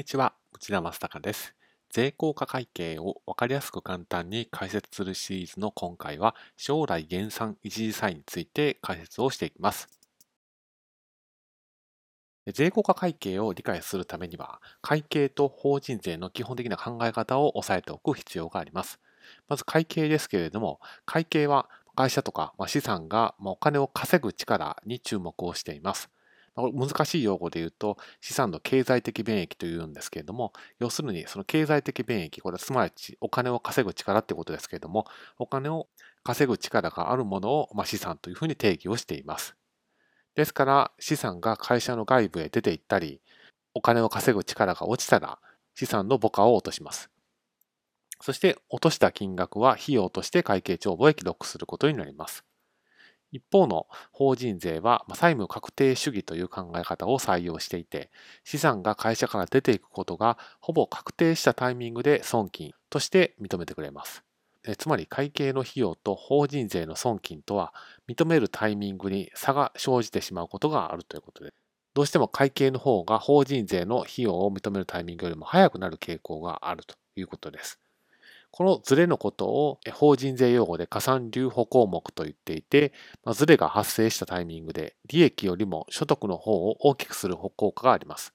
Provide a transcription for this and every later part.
にちは、内田正孝です。税効果会計を分かりやすく簡単に解説するシリーズの今回は、将来減産一時債について解説をしていきます。税効果会計を理解するためには、会計と法人税の基本的な考え方を押さえておく必要があります。まず会計ですけれども、会計は会社とか資産がお金を稼ぐ力に注目をしています。難しい用語で言うと資産の経済的便益というんですけれども要するにその経済的便益これはすなわちお金を稼ぐ力ってことですけれどもお金を稼ぐ力があるものを、ま、資産というふうに定義をしています。ですから資産が会社の外部へ出ていったりお金を稼ぐ力が落ちたら資産の母価を落とします。そして落とした金額は費用として会計帳簿へ記録することになります。一方の法人税は債務確定主義という考え方を採用していて、資産が会社から出ていくことがほぼ確定したタイミングで損金として認めてくれます。つまり会計の費用と法人税の損金とは認めるタイミングに差が生じてしまうことがあるということで、どうしても会計の方が法人税の費用を認めるタイミングよりも早くなる傾向があるということです。このズレのことを法人税用語で加算留保項目と言っていて、まあ、ズレが発生したタイミングで利益よりも所得の方を大きくする効果があります。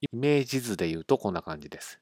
イメージ図で言うとこんな感じです。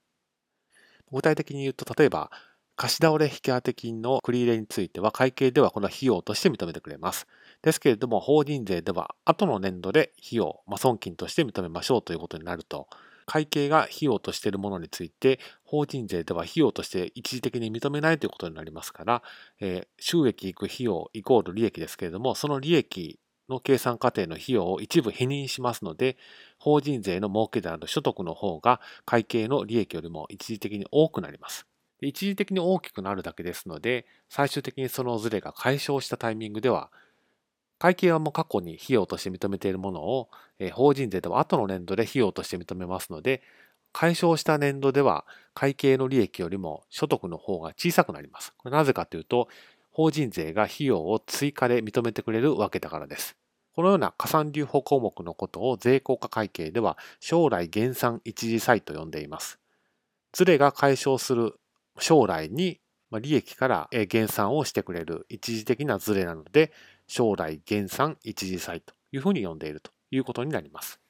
具体的に言うと、例えば、貸し倒れ引当金の繰り入れについては会計ではこの費用として認めてくれます。ですけれども、法人税では後の年度で費用、まあ、損金として認めましょうということになると、会計が費用としているものについて、法人税では費用として一時的に認めないということになりますから、えー、収益いく費用イコール利益ですけれども、その利益の計算過程の費用を一部否認しますので、法人税の儲けである所得の方が会計の利益よりも一時的に多くなります。一時的に大きくなるだけですので、最終的にそのズレが解消したタイミングでは、会計はもう過去に費用として認めているものを、えー、法人税では後の年度で費用として認めますので、解消した年度では会計の利益よりも所得の方が小さくなります。これなぜかというと、法人税が費用を追加で認めてくれるわけだからです。このような加算留保項目のことを税効果会計では将来減算一時債と呼んでいます。ズレが解消する将来に利益から減算をしてくれる一時的なズレなので、将来減産一時債というふうに呼んでいるということになります。